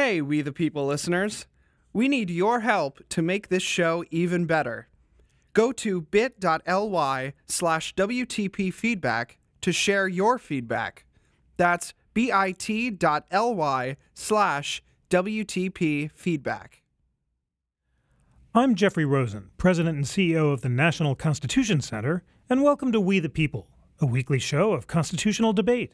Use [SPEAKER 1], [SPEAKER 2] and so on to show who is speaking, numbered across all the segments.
[SPEAKER 1] Hey, We the People listeners. We need your help to make this show even better. Go to bit.ly slash WTP feedback to share your feedback. That's bit.ly slash WTP feedback.
[SPEAKER 2] I'm Jeffrey Rosen, President and CEO of the National Constitution Center, and welcome to We the People, a weekly show of constitutional debate.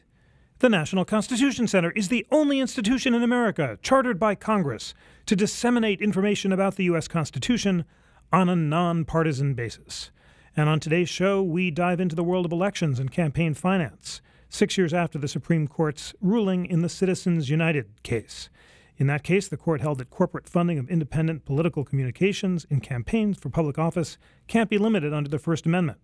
[SPEAKER 2] The National Constitution Center is the only institution in America chartered by Congress to disseminate information about the U.S. Constitution on a nonpartisan basis. And on today's show, we dive into the world of elections and campaign finance, six years after the Supreme Court's ruling in the Citizens United case. In that case, the court held that corporate funding of independent political communications in campaigns for public office can't be limited under the First Amendment.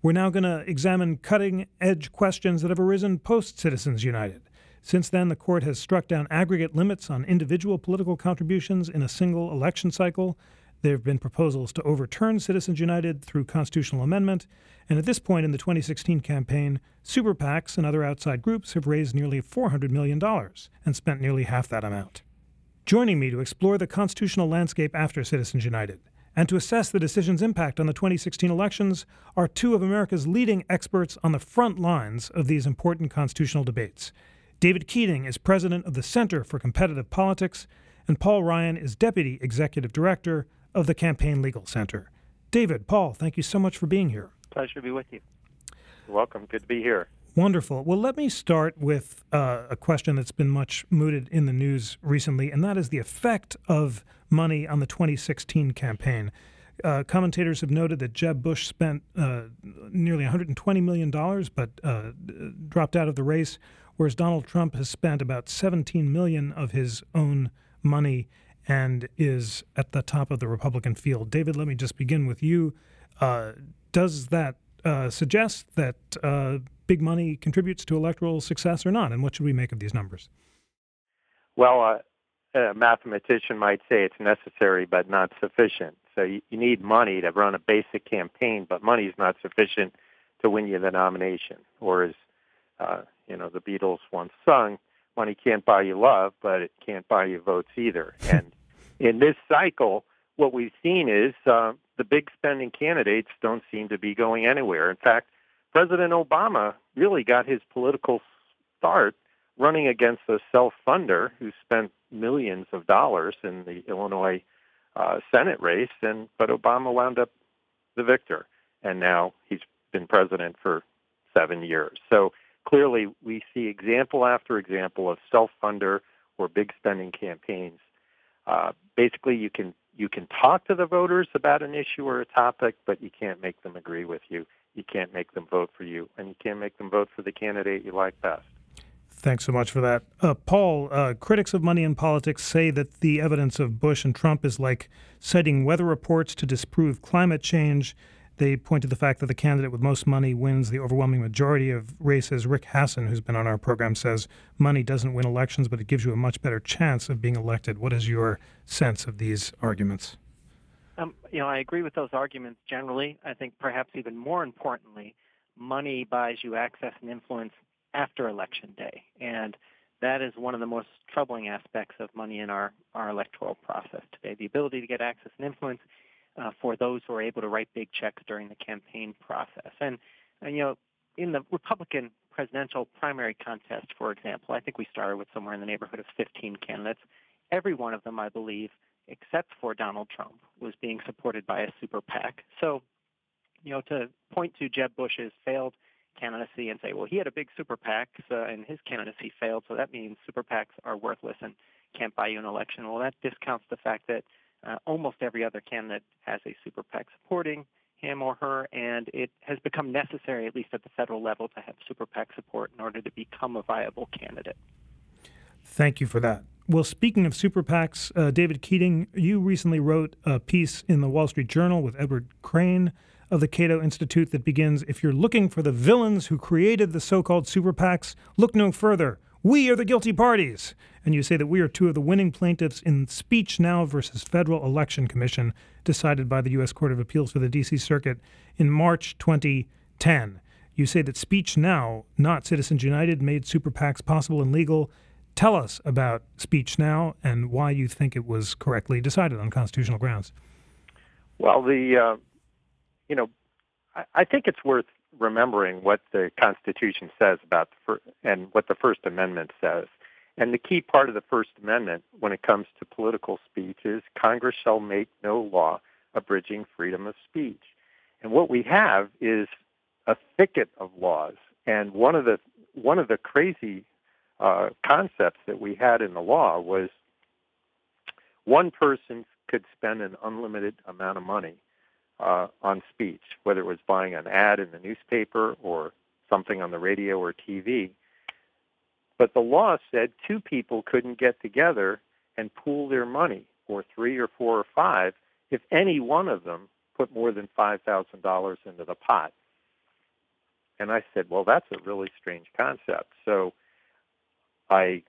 [SPEAKER 2] We're now going to examine cutting edge questions that have arisen post Citizens United. Since then, the court has struck down aggregate limits on individual political contributions in a single election cycle. There have been proposals to overturn Citizens United through constitutional amendment. And at this point in the 2016 campaign, super PACs and other outside groups have raised nearly $400 million and spent nearly half that amount. Joining me to explore the constitutional landscape after Citizens United and to assess the decision's impact on the 2016 elections are two of America's leading experts on the front lines of these important constitutional debates. David Keating is president of the Center for Competitive Politics, and Paul Ryan is deputy executive director of the Campaign Legal Center. David, Paul, thank you so much for being here.
[SPEAKER 3] Pleasure to be with you. Welcome. Good to be here.
[SPEAKER 2] Wonderful. Well, let me start with uh, a question that's been much mooted in the news recently, and that is the effect of money on the 2016 campaign. Uh, commentators have noted that Jeb Bush spent uh, nearly $120 million but uh, dropped out of the race, whereas Donald Trump has spent about 17 million of his own money and is at the top of the Republican field. David, let me just begin with you. Uh, does that uh, suggest that big money contributes to electoral success or not? And what should we make of these numbers?
[SPEAKER 3] Well, a mathematician might say it's necessary but not sufficient. So you, you need money to run a basic campaign, but money is not sufficient to win you the nomination. Or as uh, you know, the Beatles once sung, "Money can't buy you love, but it can't buy you votes either." and in this cycle, what we've seen is uh, the big spending candidates don't seem to be going anywhere. In fact, President Obama really got his political start running against a self-funder who spent millions of dollars in the Illinois uh, Senate race, and but Obama wound up the victor, and now he's been president for seven years. So clearly, we see example after example of self-funder or big spending campaigns. Uh, basically, you can you can talk to the voters about an issue or a topic, but you can't make them agree with you. You can't make them vote for you, and you can't make them vote for the candidate you like best.
[SPEAKER 2] Thanks so much for that. Uh, Paul, uh, critics of money in politics say that the evidence of Bush and Trump is like citing weather reports to disprove climate change. They point to the fact that the candidate with most money wins the overwhelming majority of races. Rick Hasen, who's been on our program, says money doesn't win elections, but it gives you a much better chance of being elected. What is your sense of these arguments?
[SPEAKER 4] Um, you know, I agree with those arguments generally. I think perhaps even more importantly, money buys you access and influence after election day. And that is one of the most troubling aspects of money in our, our electoral process today the ability to get access and influence uh, for those who are able to write big checks during the campaign process. And, and, you know, in the Republican presidential primary contest, for example, I think we started with somewhere in the neighborhood of 15 candidates. Every one of them, I believe, except for Donald Trump, was being supported by a super PAC. So, you know, to point to Jeb Bush's failed candidacy and say, well, he had a big super PAC and his candidacy failed, so that means super PACs are worthless and can't buy you an election. Well, that discounts the fact that uh, almost every other candidate has a super PAC supporting him or her, and it has become necessary, at least at the federal level, to have super PAC support in order to become a viable candidate.
[SPEAKER 2] Thank you for that. Well, speaking of super PACs, uh, David Keating, you recently wrote a piece in the Wall Street Journal with Edward Crane of the Cato Institute that begins If you're looking for the villains who created the so called super PACs, look no further. We are the guilty parties. And you say that we are two of the winning plaintiffs in Speech Now versus Federal Election Commission, decided by the U.S. Court of Appeals for the D.C. Circuit in March 2010. You say that Speech Now, not Citizens United, made super PACs possible and legal. Tell us about Speech Now and why you think it was correctly decided on constitutional grounds.
[SPEAKER 3] Well, the uh, you know, I, I, think it's worth remembering what the Constitution says about the fir- and what the First Amendment says. And the key part of the First Amendment when it comes to political speech is Congress shall make no law abridging freedom of speech. And what we have is a thicket of laws. And one of the one of the crazy uh, concepts that we had in the law was one person could spend an unlimited amount of money uh, on speech, whether it was buying an ad in the newspaper or something on the radio or TV. But the law said two people couldn't get together and pool their money, or three or four or five, if any one of them put more than $5,000 into the pot. And I said, well, that's a really strange concept. So I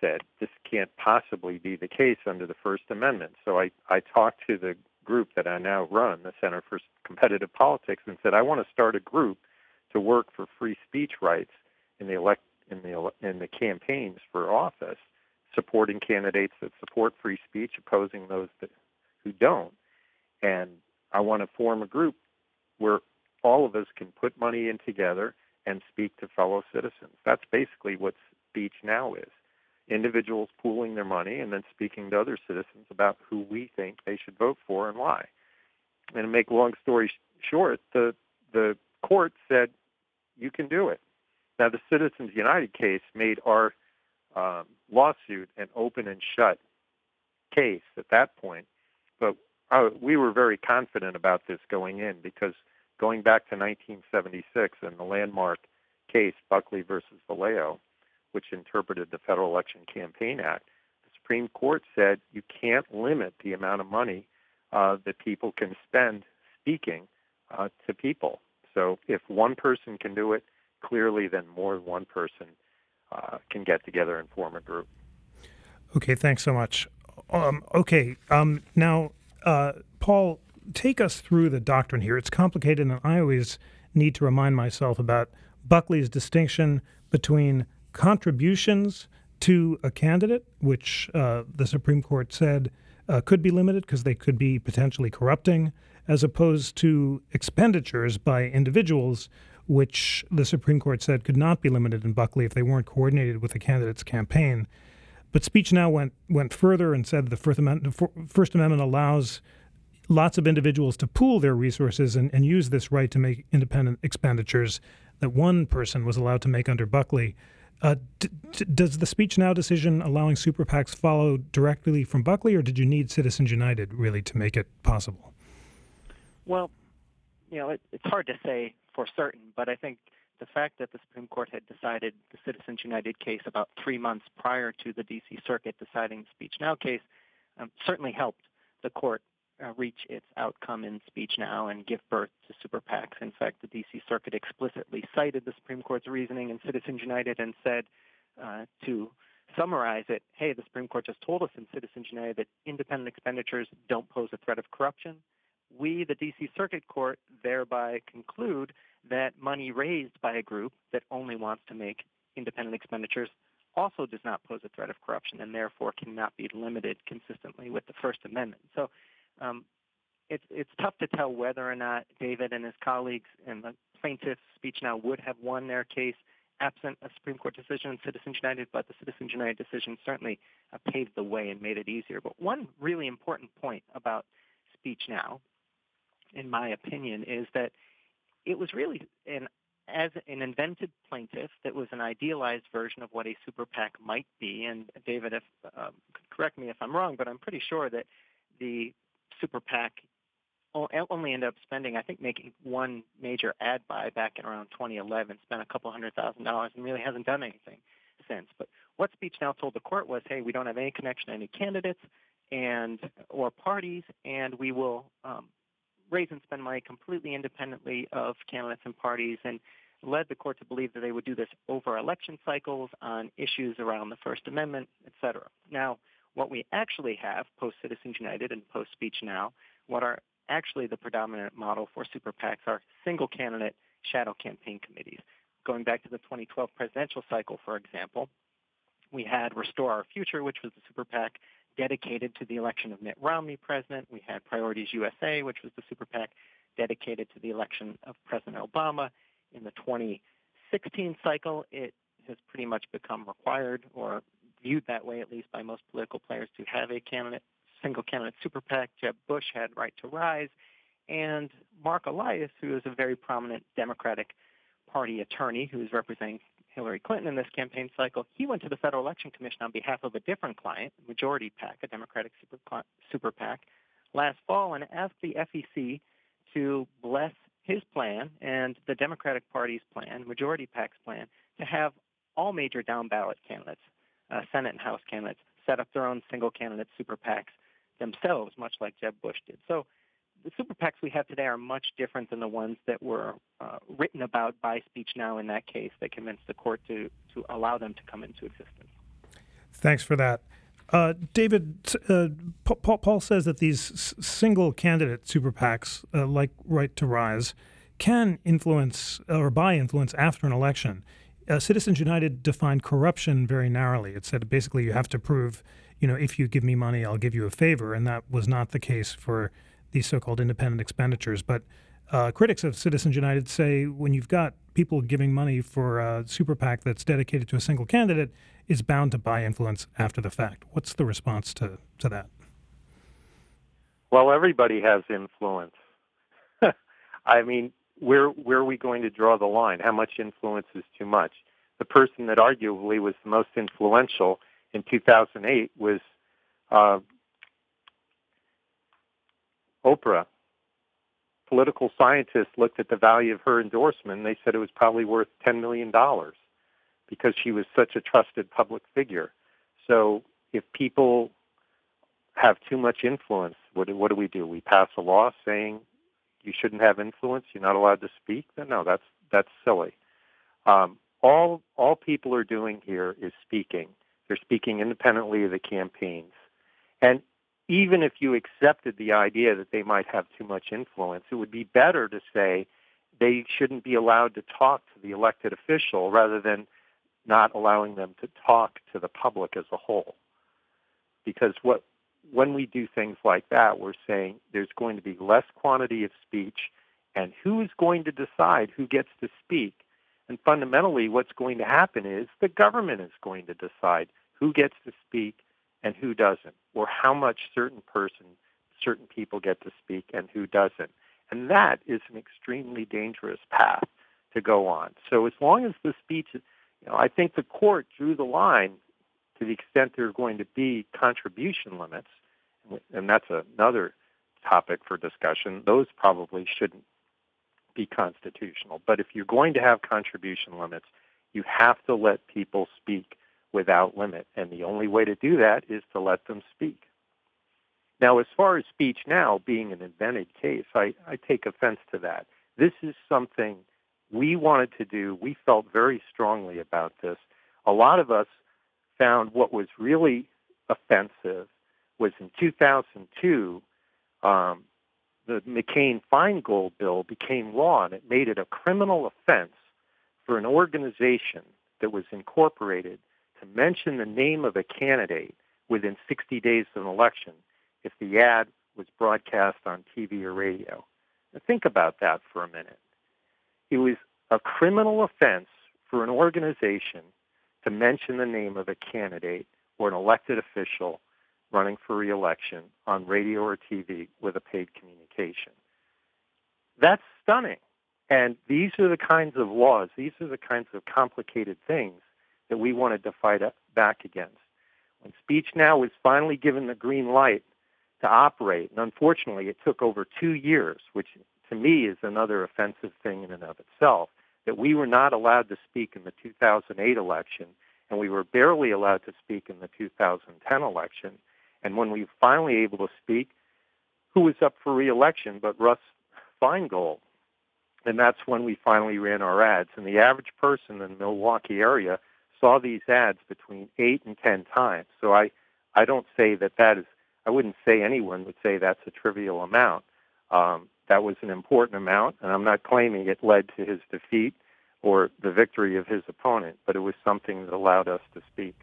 [SPEAKER 3] said, this can't possibly be the case under the First Amendment. So I, I talked to the group that I now run, the Center for Competitive Politics, and said, I want to start a group to work for free speech rights in the elect in the in the campaigns for office, supporting candidates that support free speech, opposing those that, who don't. And I want to form a group where all of us can put money in together and speak to fellow citizens. That's basically what speech now is. Individuals pooling their money and then speaking to other citizens about who we think they should vote for and why. And to make a long story short, the the court said you can do it. Now, the Citizens United case made our um, lawsuit an open and shut case at that point, but uh, we were very confident about this going in because going back to 1976 and the landmark case Buckley versus Valeo, which interpreted the Federal Election Campaign Act, the Supreme Court said you can't limit the amount of money uh, that people can spend speaking uh, to people. So if one person can do it, clearly then more than one person uh, can get together and form a group.
[SPEAKER 2] Okay, thanks so much. Um, okay, um, now uh, Paul, take us through the doctrine here. It's complicated, and I always need to remind myself about Buckley's distinction between contributions to a candidate, which uh, the Supreme Court said uh, could be limited because they could be potentially corrupting, as opposed to expenditures by individuals, which the Supreme Court said could not be limited in Buckley if they weren't coordinated with the candidate's campaign. But Speech Now went went further and said the First Amendment, First Amendment allows lots of individuals to pool their resources and, and use this right to make independent expenditures that one person was allowed to make under Buckley. Uh, d- d- does the Speech Now decision allowing super PACs follow directly from Buckley, or did you need Citizens United really to make it possible?
[SPEAKER 4] Well, you know, it, it's hard to say for certain, but I think the fact that the Supreme Court had decided the Citizens United case about three months prior to the D.C. Circuit deciding the Speech Now case um, certainly helped the court uh, reach its outcome in Speech Now and give birth to super PACs. In fact, the D.C. Circuit explicitly cited the Supreme Court's reasoning in Citizens United and said, uh, to summarize it, hey, the Supreme Court just told us in Citizens United that independent expenditures don't pose a threat of corruption. We, the D.C. Circuit Court, thereby conclude that money raised by a group that only wants to make independent expenditures also does not pose a threat of corruption and therefore cannot be limited consistently with the First Amendment. So um, it's, it's tough to tell whether or not David and his colleagues in the plaintiff's speech now would have won their case absent a Supreme Court decision in Citizens United, but the Citizens United decision certainly uh, paved the way and made it easier. But one really important point about speech now, in my opinion, is that it was really an as an invented plaintiff that was an idealized version of what a super PAC might be. And David, if um, correct me if I'm wrong, but I'm pretty sure that the super PAC only ended up spending, I think, making one major ad buy back in around 2011, spent a couple hundred thousand dollars, and really hasn't done anything since. But what Speech Now told the court was, hey, we don't have any connection to any candidates and or parties, and we will um, raise and spend money completely independently of candidates and parties and led the court to believe that they would do this over election cycles on issues around the First Amendment, et cetera. Now, what we actually have post Citizens United and post Speech Now, what are actually the predominant model for super PACs are single candidate shadow campaign committees. Going back to the 2012 presidential cycle, for example, We had Restore Our Future, which was the super PAC dedicated to the election of Mitt Romney president. We had Priorities USA, which was the super PAC dedicated to the election of President Obama. In the 2016 cycle, it has pretty much become required or viewed that way, at least by most political players, to have a candidate, single candidate super PAC. Jeb Bush had Right to Rise. And Mark Elias, who is a very prominent Democratic Party attorney who is representing Hillary Clinton in this campaign cycle, he went to the Federal Election Commission on behalf of a different client, Majority PAC, a Democratic super, super PAC, last fall and asked the FEC to bless his plan and the Democratic Party's plan, Majority PAC's plan, to have all major down ballot candidates, uh, Senate and House candidates, set up their own single candidate super PACs themselves, much like Jeb Bush did. So the super PACs we have today are much different than the ones that were uh, written about by Speech Now in that case that convinced the court to, to allow them to come into existence.
[SPEAKER 2] Thanks for that. Uh, David, uh, Paul, Paul, says that these single candidate super PACs, uh, like Right to Rise, can influence or buy influence after an election. Uh, Citizens United defined corruption very narrowly. It said basically you have to prove, you know, if you give me money, I'll give you a favor, and that was not the case for these so-called independent expenditures. But uh, critics of Citizens United say when you've got people giving money for a super PAC that's dedicated to a single candidate, is bound to buy influence after the fact. What's the response to, to that?
[SPEAKER 3] Well, everybody has influence. I mean, where where are we going to draw the line? How much influence is too much? The person that arguably was the most influential in 2008 was uh, Oprah. Political scientists looked at the value of her endorsement and they said it was probably worth $10 million because she was such a trusted public figure. So if people have too much influence, what, what do we do? We pass a law saying you shouldn't have influence, you're not allowed to speak? Then no, that's that's silly. Um, all all people are doing here is speaking. They're speaking independently of the campaigns, and even if you accepted the idea that they might have too much influence, it would be better to say they shouldn't be allowed to talk to the elected official rather than not allowing them to talk to the public as a whole. Because what when we do things like that, we're saying there's going to be less quantity of speech, and who is going to decide who gets to speak? And fundamentally, what's going to happen is the government is going to decide who gets to speak and who doesn't, or how much certain person, certain people get to speak and who doesn't. And that is an extremely dangerous path to go on. So as long as the speech, you know, I think the court drew the line to the extent there are going to be contribution limits, and that's another topic for discussion. Those probably shouldn't be constitutional. But if you're going to have contribution limits, you have to let people speak without limit. And the only way to do that is to let them speak. Now, as far as speech now being an invented case, I, I take offense to that. This is something we wanted to do. We felt very strongly about this. A lot of us found what was really offensive was in 2002, um, the McCain Feingold bill became law, and it made it a criminal offense for an organization that was incorporated to mention the name of a candidate within 60 days of an election if the ad was broadcast on TV or radio. Now think about that for a minute. It was a criminal offense for an organization to mention the name of a candidate or an elected official running for reelection on radio or TV with a paid communication. That's stunning. And these are the kinds of laws, these are the kinds of complicated things that we wanted to fight back against. When Speech Now was finally given the green light to operate, and unfortunately it took over two years, which to me is another offensive thing in and of itself, that we were not allowed to speak in the 2008 election, and we were barely allowed to speak in the 2010 election. And when we were finally able to speak, who was up for reelection but Russ Feingold? And that's when we finally ran our ads. And the average person in the Milwaukee area saw these ads between eight and ten times. So I, I don't say that that is. I wouldn't say anyone would say that's a trivial amount. Um, that was an important amount, and I'm not claiming it led to his defeat or the victory of his opponent, but it was something that allowed us to speak.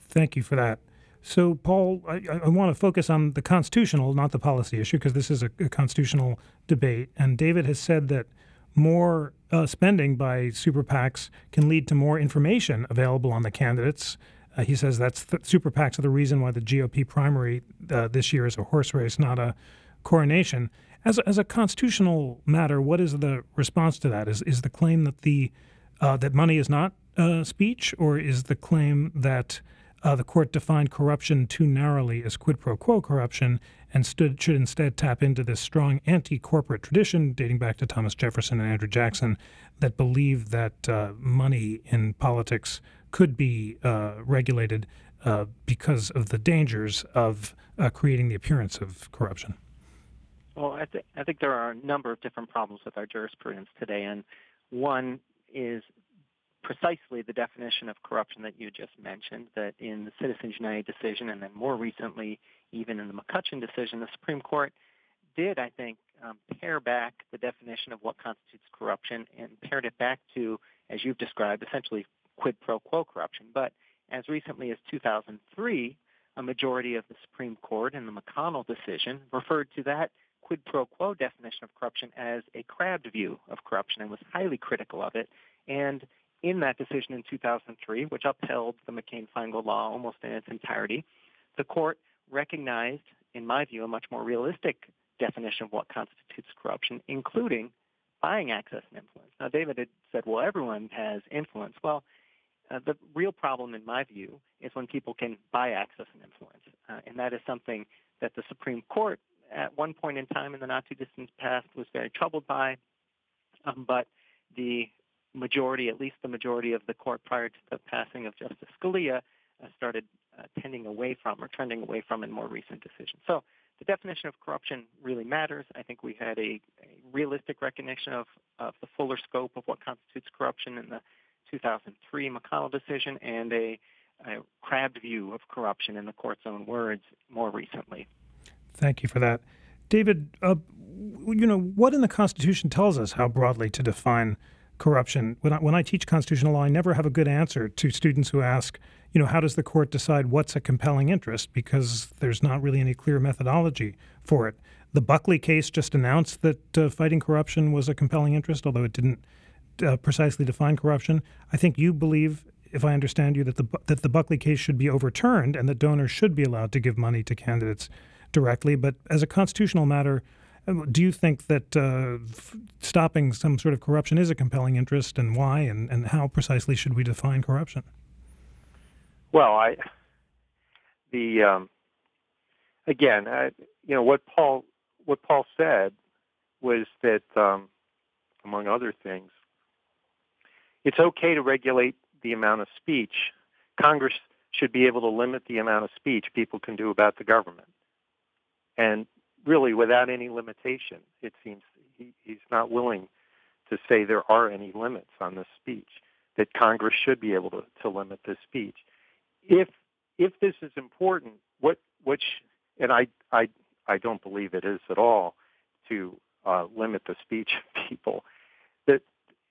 [SPEAKER 2] Thank you for that. So, Paul, I, I want to focus on the constitutional, not the policy issue, because this is a, a, constitutional debate. And David has said that more uh, spending by super PACs can lead to more information available on the candidates. Uh, he says that's th- super PACs are the reason why the GOP primary uh, this year is a horse race, not a coronation. As a, as a constitutional matter, what is the response to that? Is is the claim that the uh, that money is not uh, speech, or is the claim that uh, the court defined corruption too narrowly as quid pro quo corruption and stood, should instead tap into this strong anti corporate tradition dating back to Thomas Jefferson and Andrew Jackson that believed that uh, money in politics could be uh, regulated uh, because of the dangers of uh, creating the appearance of corruption.
[SPEAKER 4] Well, I, th- I think there are a number of different problems with our jurisprudence today, and one is precisely the definition of corruption that you just mentioned, that in the Citizens United decision and then more recently, even in the McCutcheon decision, the Supreme Court did, I think, um, pare back the definition of what constitutes corruption and pared it back to, as you've described, essentially quid pro quo corruption. But as recently as 2003, a majority of the Supreme Court in the McConnell decision referred to that quid pro quo definition of corruption as a crabbed view of corruption and was highly critical of it. And in that decision in 2003, which upheld the McCain-Feingold law almost in its entirety, the court recognized, in my view, a much more realistic definition of what constitutes corruption, including buying access and influence. Now, David had said, well, everyone has influence. Well, uh, the real problem, in my view, is when people can buy access and influence. Uh, and that is something that the Supreme Court, at one point in time in the not too distant past, was very troubled by. Um, but the majority, at least the majority of the court prior to the passing of Justice Scalia, uh, started uh, tending away from or trending away from in more recent decisions. So the definition of corruption really matters. I think we had a, a realistic recognition of, of the fuller scope of what constitutes corruption in the 2003 McConnell decision and a, a crabbed view of corruption in the court's own words more recently.
[SPEAKER 2] Thank you for that. David, uh, you know, what in the Constitution tells us how broadly to define corruption. When I, when I teach constitutional law, I never have a good answer to students who ask, you know, how does the court decide what's a compelling interest? Because there's not really any clear methodology for it. The Buckley case just announced that uh, fighting corruption was a compelling interest, although it didn't uh, precisely define corruption. I think you believe, if I understand you, that the that the Buckley case should be overturned and that donors should be allowed to give money to candidates directly. But as a constitutional matter, do you think that uh, stopping some sort of corruption is a compelling interest, and why, and, and how precisely should we define corruption?
[SPEAKER 3] Well, I the um, again, I, you know what Paul what Paul said was that, um, among other things, it's okay to regulate the amount of speech. Congress should be able to limit the amount of speech people can do about the government. And really without any limitation. It seems he, he's not willing to say there are any limits on this speech, that Congress should be able to, to limit this speech. If if this is important, what which and I I I don't believe it is at all to uh, limit the speech of people. That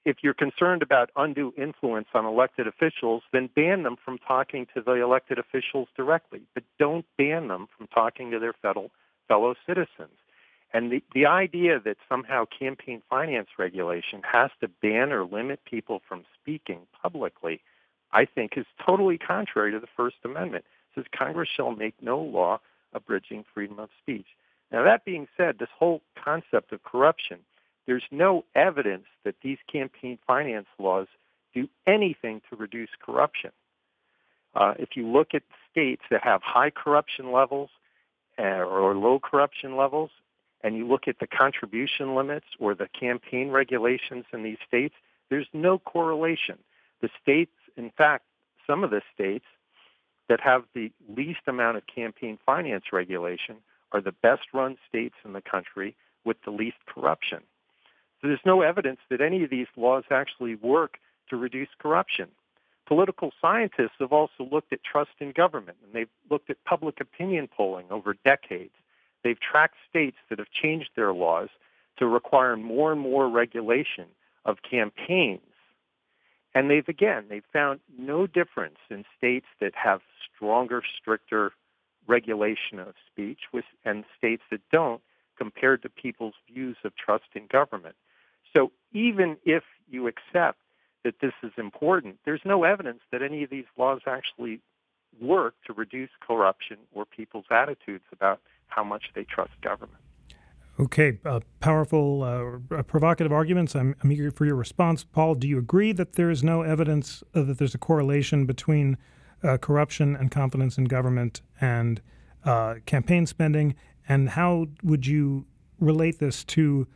[SPEAKER 3] if you're concerned about undue influence on elected officials, then ban them from talking to the elected officials directly, but don't ban them from talking to their federal fellow citizens. And the, the idea that somehow campaign finance regulation has to ban or limit people from speaking publicly, I think is totally contrary to the First Amendment. It says Congress shall make no law abridging freedom of speech. Now, that being said, this whole concept of corruption, there's no evidence that these campaign finance laws do anything to reduce corruption. Uh, if you look at states that have high corruption levels, Uh, or low corruption levels, and you look at the contribution limits or the campaign regulations in these states, there's no correlation. The states, in fact, some of the states that have the least amount of campaign finance regulation are the best run states in the country with the least corruption. So there's no evidence that any of these laws actually work to reduce corruption. Political scientists have also looked at trust in government, and they've looked at public opinion polling over decades. They've tracked states that have changed their laws to require more and more regulation of campaigns. And they've again, they've found no difference in states that have stronger, stricter regulation of speech with, and states that don't compared to people's views of trust in government. So even if you accept that this is important, there's no evidence that any of these laws actually work to reduce corruption or people's attitudes about how much they trust government.
[SPEAKER 2] Okay, uh, powerful, uh, provocative arguments. I'm, I'm, eager for your response. Paul, do you agree that there is no evidence uh, that there's a correlation between uh, corruption and confidence in government and uh, campaign spending? And how would you relate this to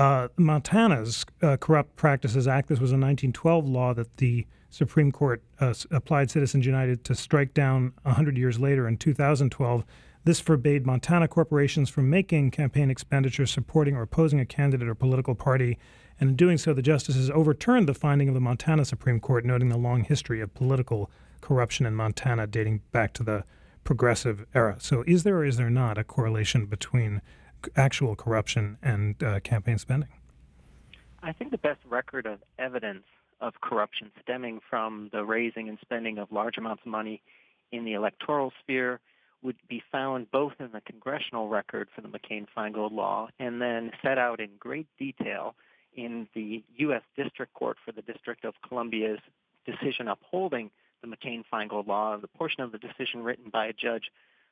[SPEAKER 2] uh, Montana's Corrupt Practices Act? This was a 1912 law that the Supreme Court applied Citizens United to strike down 100 years later in 2012. This forbade Montana corporations from making campaign expenditures supporting or opposing a candidate or political party. And in doing so, the justices overturned the finding of the Montana Supreme Court, noting the long history of political corruption in Montana dating back to the progressive era. So, is there or is there not a correlation between actual corruption and uh, campaign spending?
[SPEAKER 4] I think the best record of evidence of corruption stemming from the raising and spending of large amounts of money in the electoral sphere would be found both in the congressional record for the McCain-Feingold law and then set out in great detail in the U.S. District Court for the District of Columbia's decision upholding the McCain-Feingold law, the portion of the decision written by Judge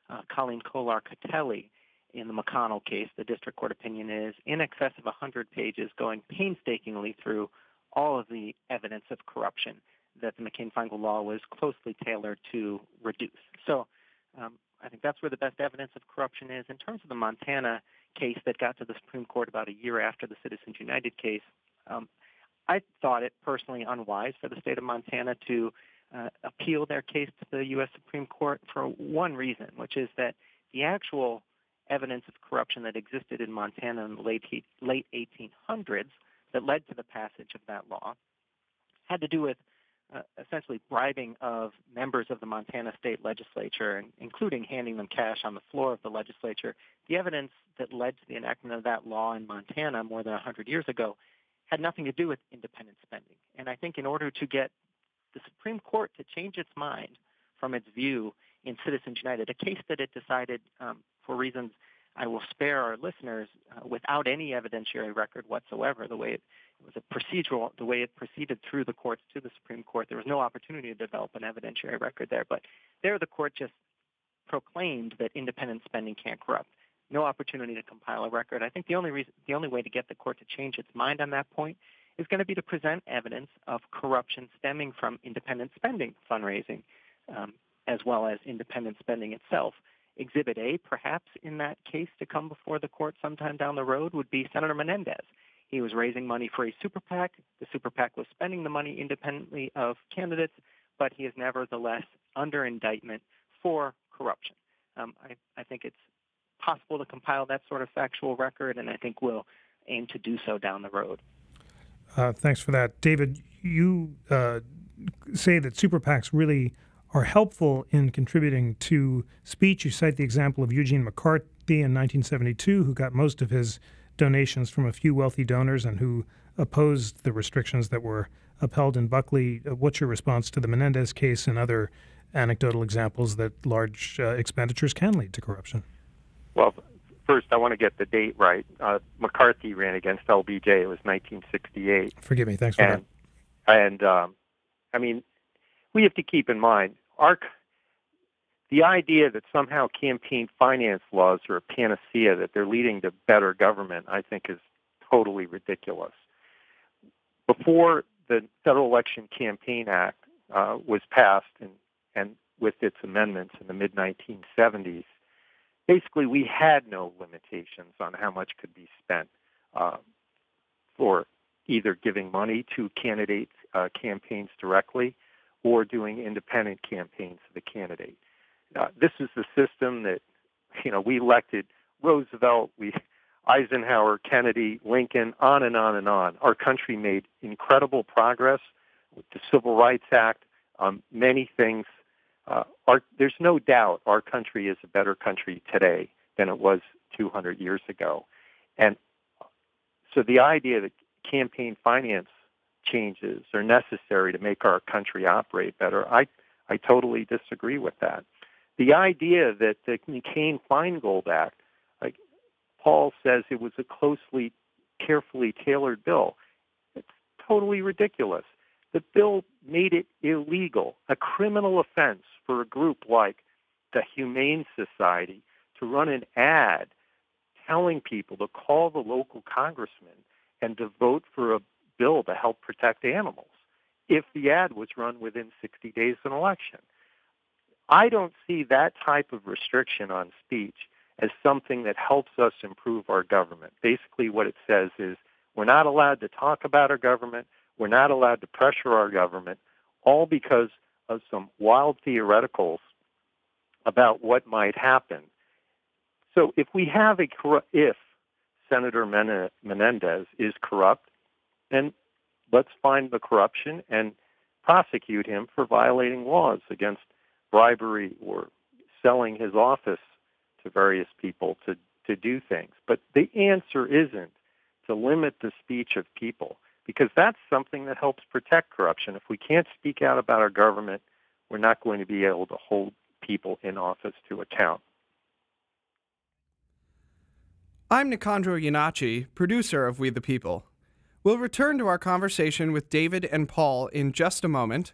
[SPEAKER 4] uh, Colleen Kollar-Kotelly in the McConnell case, the district court opinion is in excess of 100 pages, going painstakingly through all of the evidence of corruption that the McCain-Feingold law was closely tailored to reduce. So um, I think that's where the best evidence of corruption is. In terms of the Montana case that got to the Supreme Court about a year after the Citizens United case, um, I thought it personally unwise for the state of Montana to uh, appeal their case to the U.S. Supreme Court for one reason, which is that the actual evidence of corruption that existed in Montana in the late, late 1800s that led to the passage of that law had to do with uh, essentially bribing of members of the Montana state legislature, including handing them cash on the floor of the legislature. The evidence that led to the enactment of that law in Montana more than 100 years ago had nothing to do with independent spending. And I think in order to get the Supreme Court to change its mind from its view in Citizens United, a case that it decided um, for reasons I will spare our listeners uh, without any evidentiary record whatsoever, the way it it was a procedural, the way it proceeded through the courts to the Supreme Court. There was no opportunity to develop an evidentiary record there. But there, the court just proclaimed that independent spending can't corrupt. No opportunity to compile a record. I think the only reason, the only way to get the court to change its mind on that point is going to be to present evidence of corruption stemming from independent spending fundraising, um, as well as independent spending itself. Exhibit A, perhaps in that case to come before the court sometime down the road, would be Senator Menendez. He was raising money for a super PAC. The super PAC was spending the money independently of candidates, but he is nevertheless under indictment for corruption. Um, I, I, think it's possible to compile that sort of factual record, and I think we'll aim to do so down the road.
[SPEAKER 2] Uh, thanks for that. David, you uh, say that super PACs really are helpful in contributing to speech. You cite the example of Eugene McCarthy in 1972, who got most of his donations from a few wealthy donors and who opposed the restrictions that were upheld in Buckley. Uh, what's your response to the Menendez case and other anecdotal examples that large uh, expenditures can lead to corruption?
[SPEAKER 3] Well, first, I want to get the date right. Uh, McCarthy ran against LBJ. It was 1968.
[SPEAKER 2] Forgive me. Thanks for
[SPEAKER 3] and,
[SPEAKER 2] that.
[SPEAKER 3] And um, I mean, we have to keep in mind our the idea that somehow campaign finance laws are a panacea, that they're leading to better government, I think is totally ridiculous. Before the Federal Election Campaign Act uh, was passed and, and with its amendments in the mid 1970s, basically we had no limitations on how much could be spent uh, for either giving money to candidates' uh, campaigns directly or doing independent campaigns for the candidate. Uh, this is the system that you know we elected Roosevelt, we Eisenhower, Kennedy, Lincoln, on and on and on. Our country made incredible progress with the Civil Rights Act. Um, many things. Uh, our, there's no doubt our country is a better country today than it was 200 years ago. And so the idea that campaign finance changes are necessary to make our country operate better. I, I totally disagree with that. The idea that the McCain-Feingold Act, like Paul says, it was a closely, carefully tailored bill. It's totally ridiculous. The bill made it illegal, a criminal offense for a group like the Humane Society to run an ad telling people to call the local congressman and to vote for a bill to help protect animals if the ad was run within 60 days of an election. I don't see that type of restriction on speech as something that helps us improve our government. Basically, what it says is we're not allowed to talk about our government, we're not allowed to pressure our government, all because of some wild theoreticals about what might happen. So if we have a if Senator Menendez is corrupt, then let's find the corruption and prosecute him for violating laws against bribery or selling his office to various people to, to do things. But the answer isn't to limit the speech of people because that's something that helps protect corruption. If we can't speak out about our government, we're not going to be able to hold people in office to account.
[SPEAKER 1] I'm Nicandro Iannacci, producer of We the People. We'll return to our conversation with David and Paul in just a moment.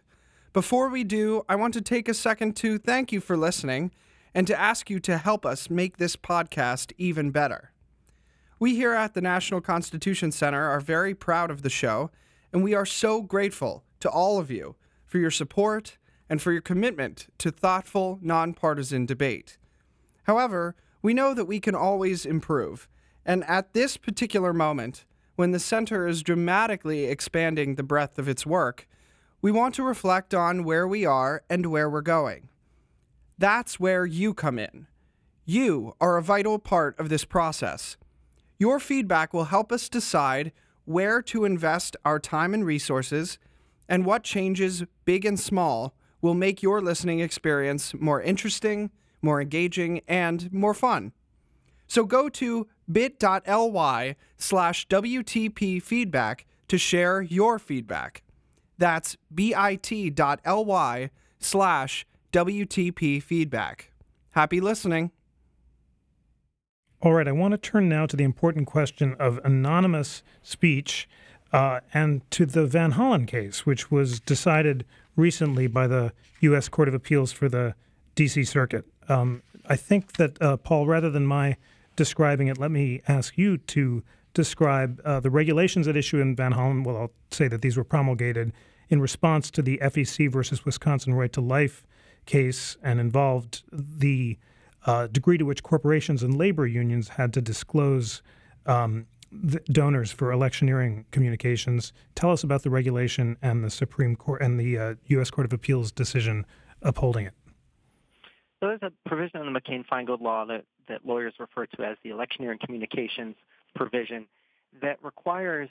[SPEAKER 1] Before we do, I want to take a second to thank you for listening and to ask you to help us make this podcast even better. We here at the National Constitution Center are very proud of the show, and we are so grateful to all of you for your support and for your commitment to thoughtful, nonpartisan debate. However, we know that we can always improve, and at this particular moment, when the center is dramatically expanding the breadth of its work, we want to reflect on where we are and where we're going. That's where you come in. You are a vital part of this process. Your feedback will help us decide where to invest our time and resources and what changes, big and small, will make your listening experience more interesting, more engaging, and more fun. So go to bit.ly slash WTP feedback to share your feedback. That's bit.ly slash WTP feedback. Happy listening.
[SPEAKER 2] All right, I want to turn now to the important question of anonymous speech uh, and to the Van Hollen case, which was decided recently by the U.S. Court of Appeals for the D.C. Circuit. Um, I think that, uh, Paul, rather than my describing it, let me ask you to describe uh, the regulations at issue in Van Hollen. Well, I'll say that these were promulgated in response to the FEC versus Wisconsin Right to Life case and involved the uh, degree to which corporations and labor unions had to disclose um, donors for electioneering communications. Tell us about the regulation and the Supreme Court and the uh, U.S. Court of Appeals decision upholding it.
[SPEAKER 4] So there's a provision in the McCain-Feingold law that, that lawyers refer to as the electioneering communications provision that requires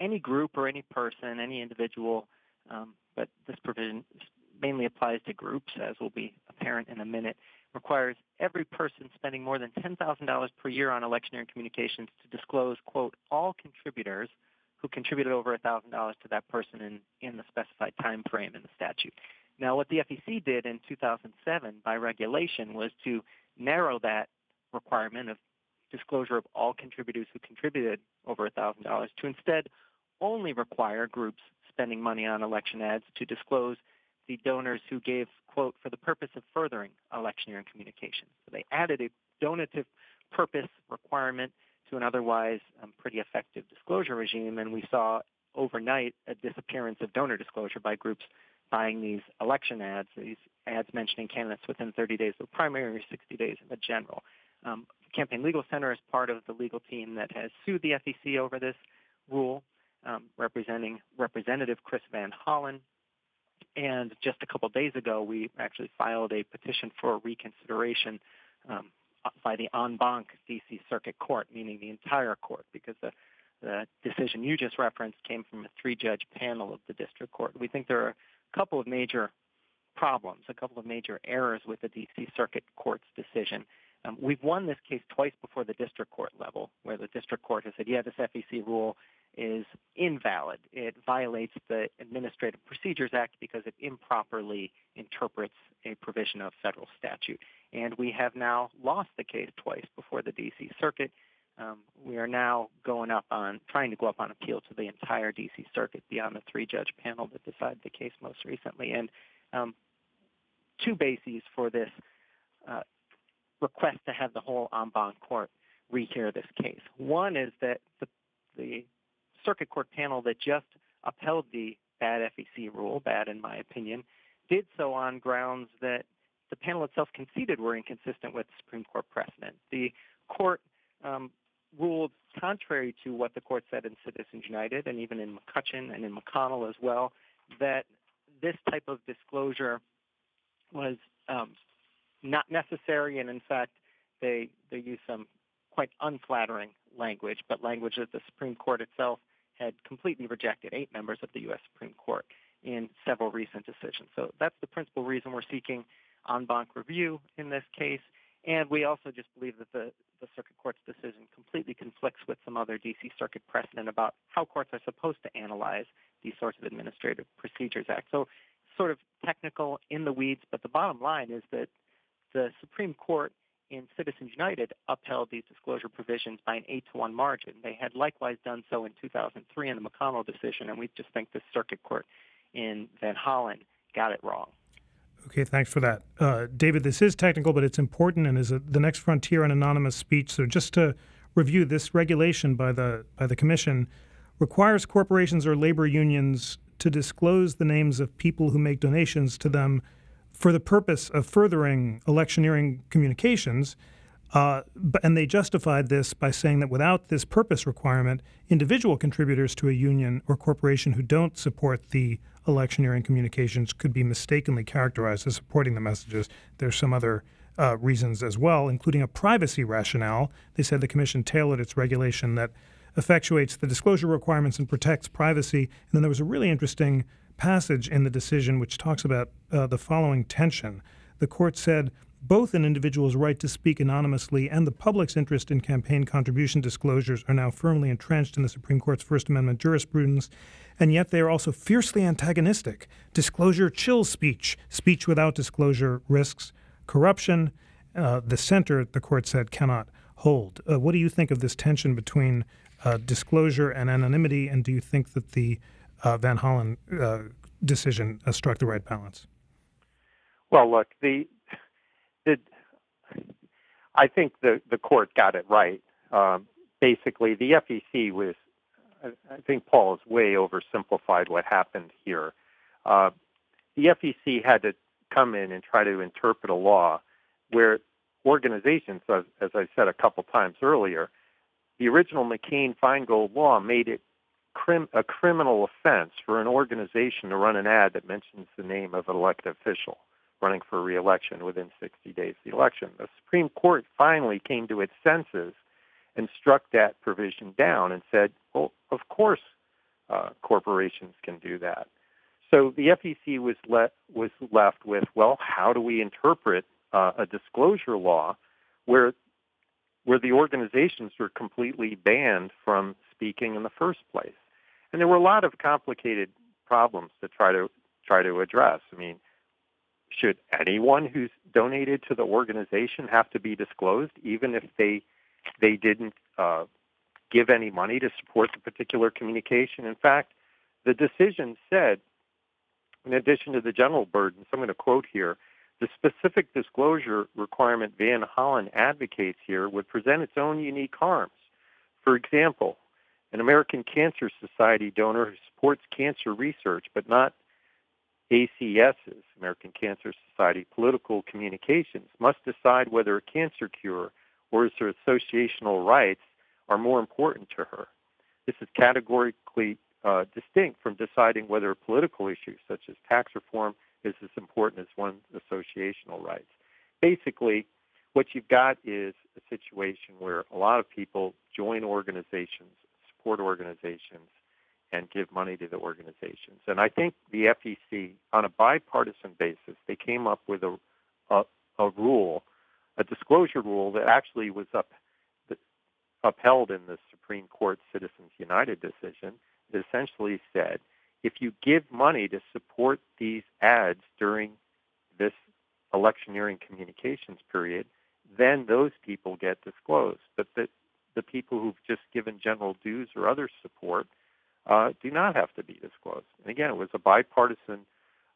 [SPEAKER 4] any group or any person, any individual, um, but this provision mainly applies to groups, as will be apparent in a minute, requires every person spending more than $10,000 per year on electioneering communications to disclose, quote, all contributors who contributed over $1,000 to that person in, in the specified time frame in the statute. Now, what the FEC did in 2007 by regulation was to narrow that requirement of disclosure of all contributors who contributed over $1,000 to instead only require groups spending money on election ads to disclose the donors who gave, quote, for the purpose of furthering electioneering communications. So they added a donative purpose requirement to an otherwise um, pretty effective disclosure regime, and we saw overnight a disappearance of donor disclosure by groups buying these election ads, these ads mentioning candidates within 30 days of primary or 60 days of the general. Um, Campaign Legal Center is part of the legal team that has sued the FEC over this rule, um, representing Representative Chris Van Hollen, and just a couple days ago, we actually filed a petition for reconsideration um, by the en banc D.C. Circuit Court, meaning the entire court, because the, the decision you just referenced came from a three-judge panel of the district court. We think there are couple of major problems, a couple of major errors with the D.C. Circuit Court's decision. Um, we've won this case twice before the district court level, where the district court has said, yeah, this FEC rule is invalid. It violates the Administrative Procedures Act because it improperly interprets a provision of federal statute. And we have now lost the case twice before the D.C. Circuit. Um, we are now going up on trying to go up on appeal to the entire D.C. Circuit beyond the three-judge panel that decided the case most recently. And um, two bases for this uh, request to have the whole en banc court rehear this case. One is that the, the circuit court panel that just upheld the bad FEC rule, bad in my opinion, did so on grounds that the panel itself conceded were inconsistent with Supreme Court precedent. The court um, ruled contrary to what the court said in Citizens United and even in McCutcheon and in McConnell as well, that this type of disclosure was um, not necessary, and in fact, they they used some quite unflattering language, but language that the Supreme Court itself had completely rejected. Eight members of the U.S. Supreme Court in several recent decisions. So that's the principal reason we're seeking en banc review in this case. And we also just believe that the, the Circuit Court's decision completely conflicts with some other D.C. Circuit precedent about how courts are supposed to analyze these sorts of Administrative Procedures Act. So sort of technical in the weeds, but the bottom line is that the Supreme Court in Citizens United upheld these disclosure provisions by an 8 to 1 margin. They had likewise done so in 2003 in the McConnell decision, and we just think the Circuit Court in Van Hollen got it wrong.
[SPEAKER 2] Okay, thanks for that. Uh, David, this is technical, but it's important and is a, the next frontier on anonymous speech. So just to review, this regulation by the by the Commission requires corporations or labor unions to disclose the names of people who make donations to them for the purpose of furthering electioneering communications. Uh, and they justified this by saying that without this purpose requirement, individual contributors to a union or corporation who don't support the electioneering communications could be mistakenly characterized as supporting the messages. There's some other uh, reasons as well, including a privacy rationale. They said the commission tailored its regulation that effectuates the disclosure requirements and protects privacy. And then there was a really interesting passage in the decision which talks about uh, the following tension. The court said both an individual's right to speak anonymously and the public's interest in campaign contribution disclosures are now firmly entrenched in the Supreme Court's First Amendment jurisprudence, and yet they are also fiercely antagonistic. Disclosure chills speech. Speech without disclosure risks corruption. Uh, the center, the court said, cannot hold. Uh, what do you think of this tension between uh, disclosure and anonymity, and do you think that the uh, Van Hollen uh, decision uh, struck the right balance?
[SPEAKER 3] Well, look, the, the I think the the court got it right. Um, basically, the FEC was. I think Paul has way oversimplified what happened here. Uh, the FEC had to come in and try to interpret a law where organizations, as, as I said a couple times earlier, the original McCain Feingold law made it crim- a criminal offense for an organization to run an ad that mentions the name of an elected official running for reelection within 60 days of the election. The Supreme Court finally came to its senses and struck that provision down and said, well, of course uh, corporations can do that. So the FEC was, le- was left with, well, how do we interpret uh, a disclosure law where where the organizations were completely banned from speaking in the first place? And there were a lot of complicated problems to try to try to address. I mean, should anyone who's donated to the organization have to be disclosed, even if they they didn't uh, give any money to support the particular communication? In fact, the decision said, in addition to the general burden, so I'm going to quote here. The specific disclosure requirement Van Hollen advocates here would present its own unique harms. For example, an American Cancer Society donor who supports cancer research but not ACS's, American Cancer Society, political communications, must decide whether a cancer cure or her associational rights are more important to her. This is categorically uh, distinct from deciding whether a political issue, such as tax reform is as important as one's associational rights. Basically, what you've got is a situation where a lot of people join organizations support organizations and give money to the organizations. And I think the FEC, on a bipartisan basis, they came up with a, a, a rule, a disclosure rule that actually was up, upheld in the Supreme Court Citizens United decision, it essentially said if you give money to support these ads during this electioneering communications period, then those people get disclosed. But the, the people who've just given general dues or other support uh, do not have to be disclosed. And again, it was a bipartisan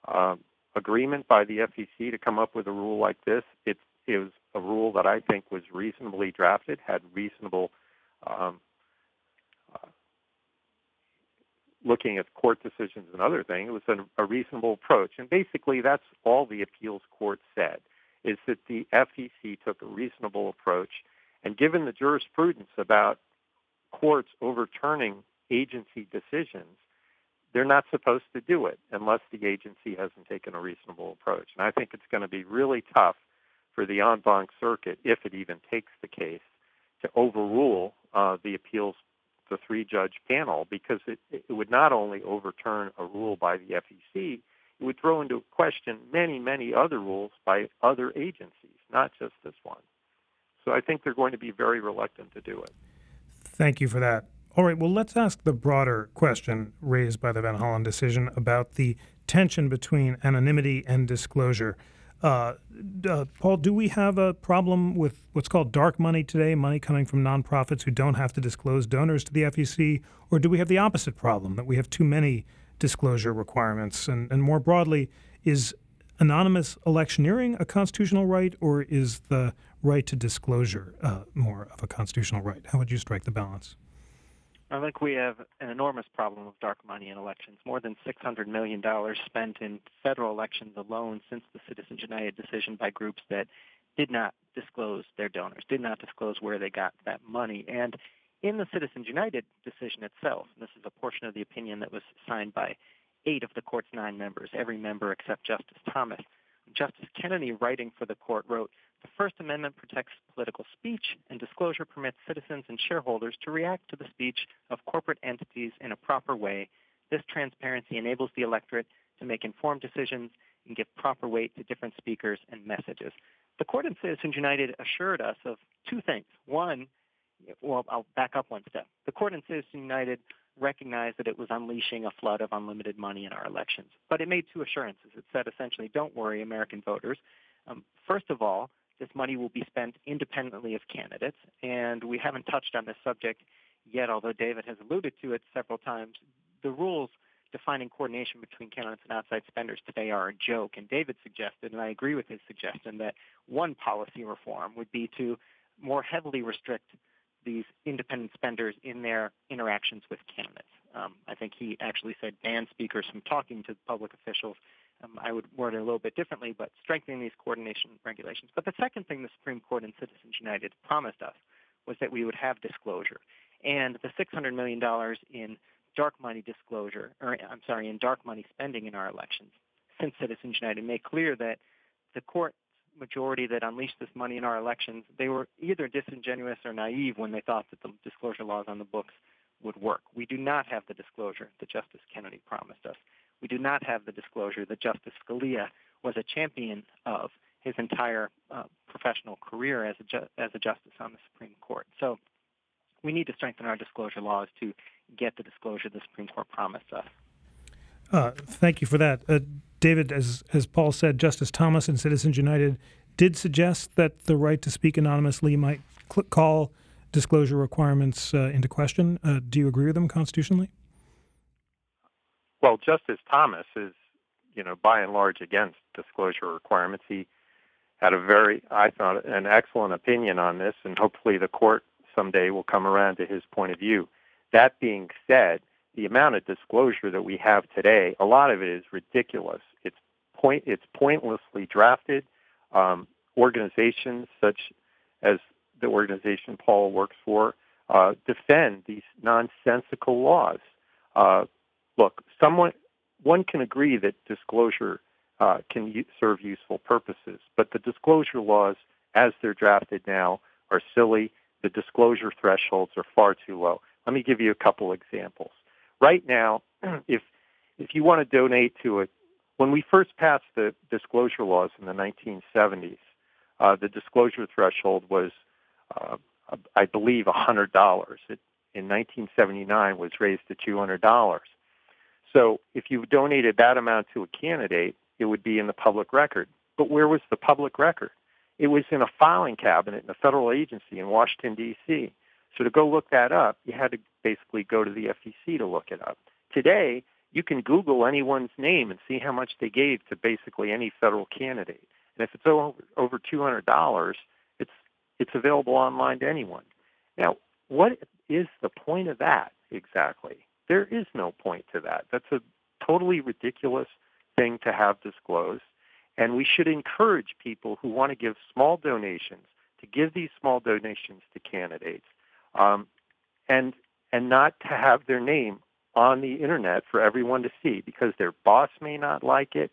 [SPEAKER 3] um, agreement by the FEC to come up with a rule like this. It, it was a rule that I think was reasonably drafted, had reasonable um, uh, looking at court decisions and other things. It was a reasonable approach, and basically that's all the appeals court said is that the FEC took a reasonable approach, and given the jurisprudence about courts overturning agency decisions, they're not supposed to do it unless the agency hasn't taken a reasonable approach. And I think it's going to be really tough for the en banc circuit, if it even takes the case, to overrule uh, the appeals, the three judge panel, because it, it would not only overturn a rule by the FEC, it would throw into question many, many other rules by other agencies, not just this one. So I think they're going to be very reluctant to do it.
[SPEAKER 2] Thank you for that. All right, well, let's ask the broader question raised by the Van Hollen decision about the tension between anonymity and disclosure. Uh, uh, Paul, do we have a problem with what's called dark money today, money coming from nonprofits who don't have to disclose donors to the FEC? Or do we have the opposite problem, that we have too many disclosure requirements? And, and more broadly, is anonymous electioneering a constitutional right, or is the right to disclosure uh, more of a constitutional right? How would you strike the balance?
[SPEAKER 4] I think we have an enormous problem of dark money in elections. More than $600 million spent in federal elections alone since the Citizens United decision by groups that did not disclose their donors, did not disclose where they got that money. And in the Citizens United decision itself, this is a portion of the opinion that was signed by eight of the court's nine members, every member except Justice Thomas, Justice Kennedy, writing for the court, wrote, the First Amendment protects political speech, and disclosure permits citizens and shareholders to react to the speech of corporate entities in a proper way. This transparency enables the electorate to make informed decisions and give proper weight to different speakers and messages. The court in Citizens United assured us of two things. One, well, I'll back up one step. The court in Citizens United recognized that it was unleashing a flood of unlimited money in our elections. But it made two assurances. It said essentially, don't worry, American voters. Um, first of all, this money will be spent independently of candidates. And we haven't touched on this subject yet, although David has alluded to it several times. The rules defining coordination between candidates and outside spenders today are a joke. And David suggested, and I agree with his suggestion, that one policy reform would be to more heavily restrict these independent spenders in their interactions with candidates. Um, I think he actually said ban speakers from talking to public officials um, I would word it a little bit differently, but strengthening these coordination regulations. But the second thing the Supreme Court and Citizens United promised us was that we would have disclosure. And the $600 million in dark money disclosure, or I'm sorry, in dark money spending in our elections since Citizens United made clear that the court majority that unleashed this money in our elections, they were either disingenuous or naive when they thought that the disclosure laws on the books would work. We do not have the disclosure that Justice Kennedy promised us we do not have the disclosure that Justice Scalia was a champion of his entire uh, professional career as a, ju- as a justice on the Supreme Court. So we need to strengthen our disclosure laws to get the disclosure the Supreme Court promised us.
[SPEAKER 2] Uh, thank you for that. Uh, David, as, as Paul said, Justice Thomas and Citizens United did suggest that the right to speak anonymously might cl- call disclosure requirements uh, into question. Uh, do you agree with them constitutionally?
[SPEAKER 3] Well, Justice Thomas is, you know, by and large against disclosure requirements. He had a very, I thought, an excellent opinion on this, and hopefully the court someday will come around to his point of view. That being said, the amount of disclosure that we have today, a lot of it is ridiculous. It's point, it's pointlessly drafted. Um, organizations such as the organization Paul works for uh, defend these nonsensical laws. Uh, look, someone one can agree that disclosure uh, can serve useful purposes, but the disclosure laws, as they're drafted now, are silly. The disclosure thresholds are far too low. Let me give you a couple examples. Right now, if if you want to donate to it, when we first passed the disclosure laws in the 1970s, uh, the disclosure threshold was uh, I believe, $100. It, in 1979 was raised to $200. So if you donated that amount to a candidate, it would be in the public record. But where was the public record? It was in a filing cabinet in a federal agency in Washington, D.C. So to go look that up, you had to basically go to the FEC to look it up. Today, you can Google anyone's name and see how much they gave to basically any federal candidate. And if it's over, over $200, it's, it's available online to anyone. Now, what is the point of that exactly? There is no point to that. That's a totally ridiculous thing to have disclosed. And we should encourage people who want to give small donations to give these small donations to candidates um, and, and not to have their name on the internet for everyone to see because their boss may not like it,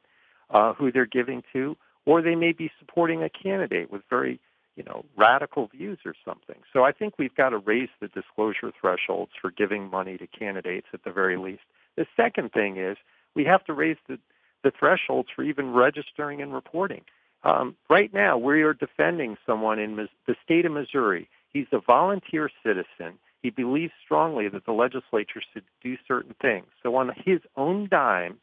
[SPEAKER 3] uh, who they're giving to, or they may be supporting a candidate with very you know radical views or something. So I think we've got to raise the disclosure thresholds for giving money to candidates at the very least. The second thing is we have to raise the the thresholds for even registering and reporting. Um, right now, we are defending someone in the state of Missouri. He's a volunteer citizen. He believes strongly that the legislature should do certain things. So, on his own dime,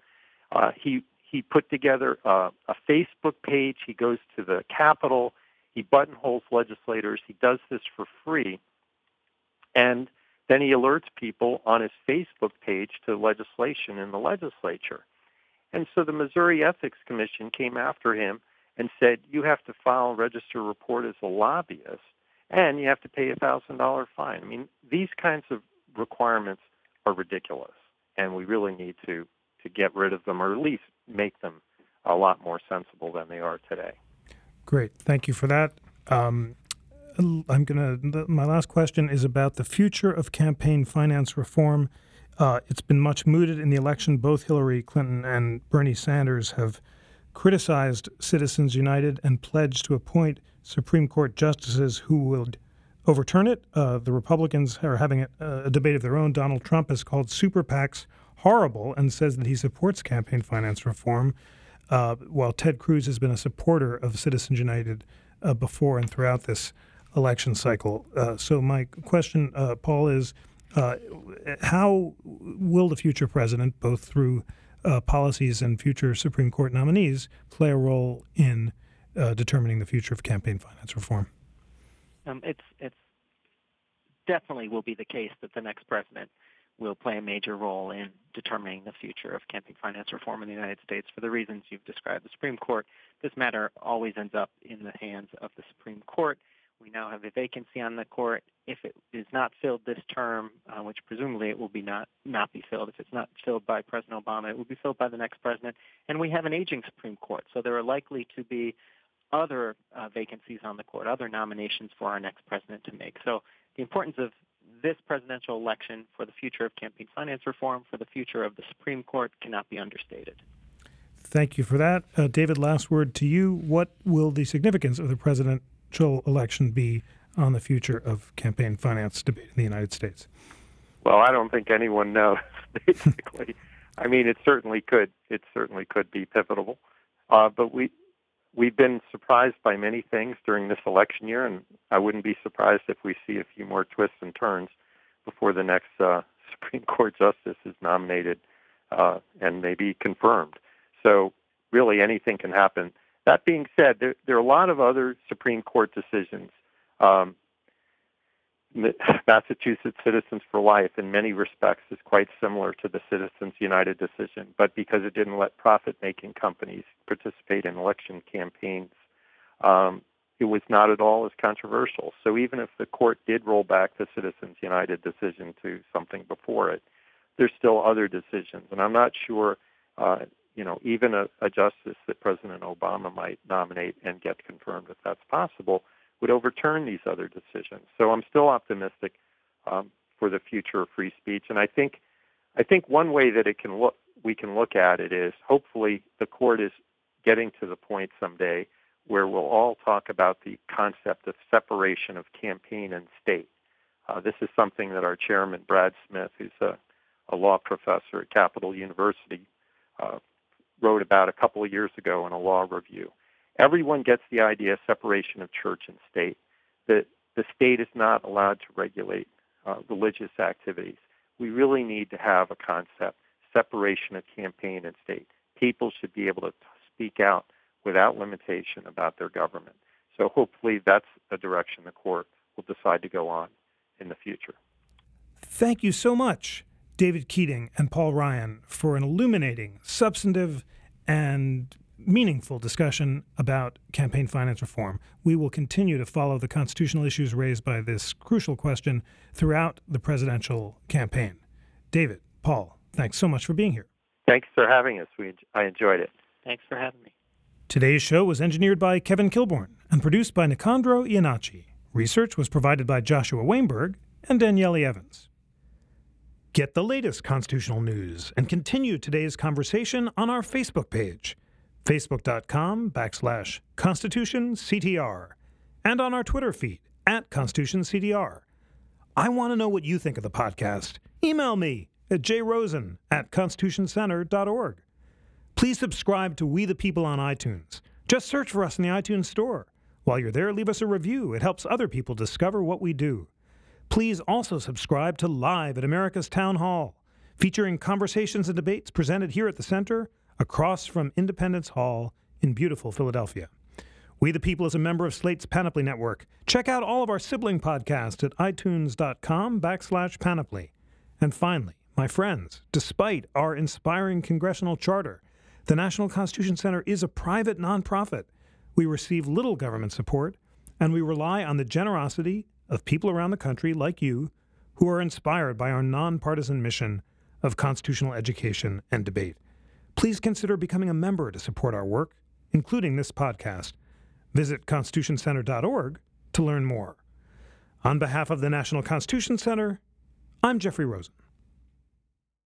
[SPEAKER 3] uh, he he put together a, a Facebook page. He goes to the Capitol. He buttonholes legislators. He does this for free, and then he alerts people on his Facebook page to legislation in the legislature. And so the Missouri Ethics Commission came after him and said, you have to file a register report as a lobbyist and you have to pay a $1,000 fine. I mean, these kinds of requirements are ridiculous and we really need to, to get rid of them or at least make them a lot more sensible than they are today.
[SPEAKER 2] Great. Thank you for that. Um, I'm to, my last question is about the future of campaign finance reform. Uh, it's been much mooted in the election. Both Hillary Clinton and Bernie Sanders have criticized Citizens United and pledged to appoint Supreme Court justices who would overturn it. Uh, the Republicans are having a, a, debate of their own. Donald Trump has called super PACs horrible and says that he supports campaign finance reform, uh, while Ted Cruz has been a supporter of Citizens United uh, before and throughout this election cycle. Uh, so, my question, uh, Paul, is uh, how will the future president, both through policies and future Supreme Court nominees, play a role in uh, determining the future of campaign finance reform?
[SPEAKER 4] Um, it's it's definitely will be the case that the next president will play a major role in determining the future of campaign finance reform in the United States for the reasons you've described. The Supreme Court, this matter always ends up in the hands of the Supreme Court. We now have a vacancy on the court. If it is not filled this term, uh, which presumably it will be not not be filled, if it's not filled by President Obama, it will be filled by the next president. And we have an aging Supreme Court, so there are likely to be other uh, vacancies on the court, other nominations for our next president to make. So the importance of this presidential election for the future of campaign finance reform, for the future of the Supreme Court, cannot be understated.
[SPEAKER 2] Thank you for that. Uh, David, last word to you. What will the significance of the president election be on the future of campaign finance debate in the United States?
[SPEAKER 3] Well, I don't think anyone knows. Basically, I mean, it certainly could. It certainly could be pivotal, uh, but we we've been surprised by many things during this election year, and I wouldn't be surprised if we see a few more twists and turns before the next uh, Supreme Court justice is nominated uh, and maybe confirmed. So, really, anything can happen. That being said, there, there are a lot of other Supreme Court decisions. Um, Massachusetts Citizens for Life, in many respects, is quite similar to the Citizens United decision, but because it didn't let profit making companies participate in election campaigns, um, it was not at all as controversial. So even if the court did roll back the Citizens United decision to something before it, there's still other decisions. And I'm not sure uh, you know, even a, a justice that President Obama might nominate and get confirmed if that's possible would overturn these other decisions. So I'm still optimistic um, for the future of free speech, and I think I think one way that it can look we can look at it is hopefully the court is getting to the point someday where we'll all talk about the concept of separation of campaign and state. Uh, this is something that our chairman Brad Smith, who's a, a law professor at Capital University, uh, wrote about a couple of years ago in a law review. Everyone gets the idea of separation of church and state. that the state is not allowed to regulate uh, religious activities. We really need to have a concept separation of campaign and state. People should be able to speak out without limitation about their government. So hopefully that's the direction the court will decide to go on in the future.
[SPEAKER 2] Thank you so much, David Keating and Paul Ryan, for an illuminating, substantive, and meaningful discussion about campaign finance reform. We will continue to follow the constitutional issues raised by this crucial question throughout the presidential campaign. David, Paul, thanks so much for being here.
[SPEAKER 3] Thanks for having us. We, I enjoyed it.
[SPEAKER 4] Thanks for having me.
[SPEAKER 2] Today's show was engineered by Kevin Kilborn and produced by Nicandro Iannacci. Research was provided by Joshua Weinberg and Daniele Evans. Get the latest constitutional news and continue today's conversation on our Facebook page, facebook.com backslash constitutionctr, and on our Twitter feed at constitutionctr. I want to know what you think of the podcast. Email me at jrosen at constitutioncenter.org. Please subscribe to We the People on iTunes. Just search for us in the iTunes Store. While you're there, leave us a review. It helps other people discover what we do. Please also subscribe to Live at America's Town Hall, featuring conversations and debates presented here at the Center, across from Independence Hall in beautiful Philadelphia. We the People is a member of Slate's Panoply Network. Check out all of our sibling podcasts at itunes.com backslash panoply. And finally, my friends, despite our inspiring congressional charter, the National Constitution Center is a private nonprofit. We receive little government support, and we rely on the generosity of people around the country like you who are inspired by our nonpartisan mission of constitutional education and debate. Please consider becoming a member to support our work, including this podcast. Visit constitutioncenter.org to learn more. On behalf of the National Constitution Center, I'm Jeffrey Rosen.